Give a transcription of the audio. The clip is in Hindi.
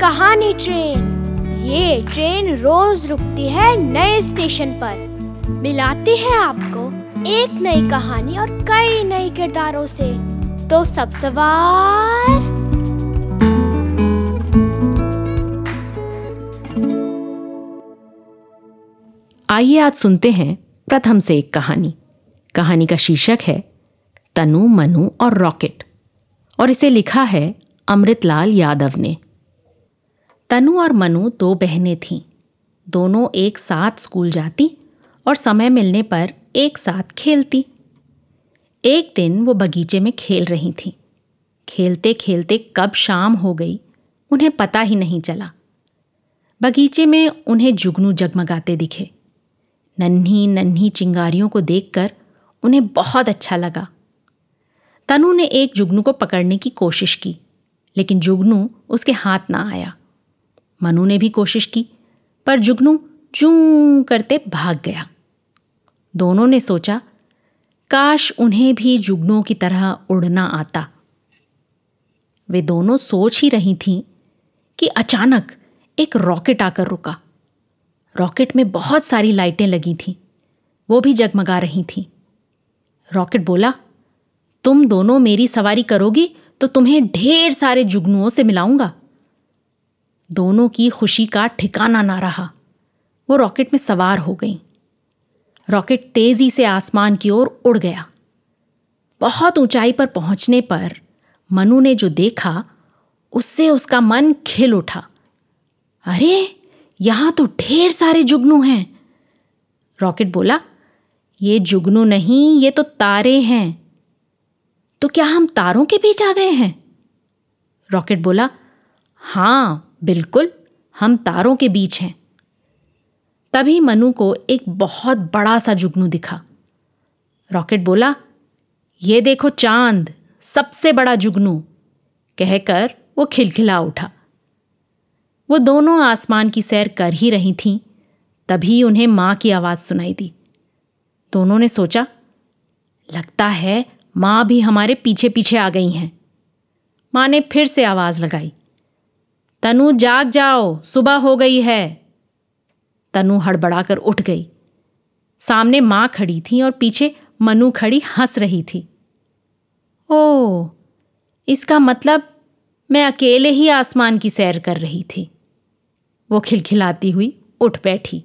कहानी ट्रेन। ये ट्रेन रोज रुकती है नए स्टेशन पर। मिलाती है आपको एक नई कहानी और कई नए किरदारों से। तो सब सवार। आइए आज सुनते हैं प्रथम से एक कहानी। कहानी का शीर्षक है, तनु, मनु और रॉकेट। और इसे लिखा है अमृतलाल यादव ने। तनु और मनु दो बहनें थीं। दोनों एक साथ स्कूल जाती और समय मिलने पर एक साथ खेलती। एक दिन वो बगीचे में खेल रही थीं। खेलते खेलते कब शाम हो गई, उन्हें पता ही नहीं चला। बगीचे में उन्हें जुगनू जगमगाते दिखे। नन्ही नन्ही चिंगारियों को देखकर उन्हें बहुत अच्छा लगा। तनु ने एक जुगनू को पकड़ने की कोशिश की, लेकिन जुगनू उसके हाथ ना आया। मनु ने भी कोशिश की, पर जुगनू चूं करते भाग गया। दोनों ने सोचा, काश उन्हें भी जुगनू की तरह उड़ना आता। वे दोनों सोच ही रही थीं कि अचानक एक रॉकेट आकर रुका। रॉकेट में बहुत सारी लाइटें लगी थीं, वो भी जगमगा रही थीं। रॉकेट बोला, तुम दोनों मेरी सवारी करोगी तो तुम्हें ढेर सारे जुगनुओं से मिलाऊँगा। दोनों की खुशी का ठिकाना ना रहा। वो रॉकेट में सवार हो गई। रॉकेट तेज़ी से आसमान की ओर उड़ गया। बहुत ऊंचाई पर पहुँचने पर मनु ने जो देखा, उससे उसका मन खिल उठा। अरे, यहाँ तो ढेर सारे जुगनू हैं। रॉकेट बोला, ये जुगनू नहीं, ये तो तारे हैं। तो क्या हम तारों के बीच आ गए हैं? रॉकेट बोला हाँ बिल्कुल, हम तारों के बीच हैं। तभी मनु को एक बहुत बड़ा सा जुगनू दिखा। रॉकेट बोला, ये देखो चाँद, सबसे बड़ा जुगनू। कहकर वो खिलखिला उठा। वो दोनों आसमान की सैर कर ही रही थीं, तभी उन्हें माँ की आवाज़ सुनाई दी। दोनों ने सोचा, लगता है माँ भी हमारे पीछे पीछे आ गई हैं। माँ ने फिर से आवाज़ लगाई। तनु जाग जाओ, सुबह हो गई है। तनु हड़बड़ाकर उठ गई। सामने माँ खड़ी थी और पीछे मनु खड़ी हंस रही थी। ओ, इसका मतलब मैं अकेले ही आसमान की सैर कर रही थी। वो खिलखिलाती हुई उठ बैठी।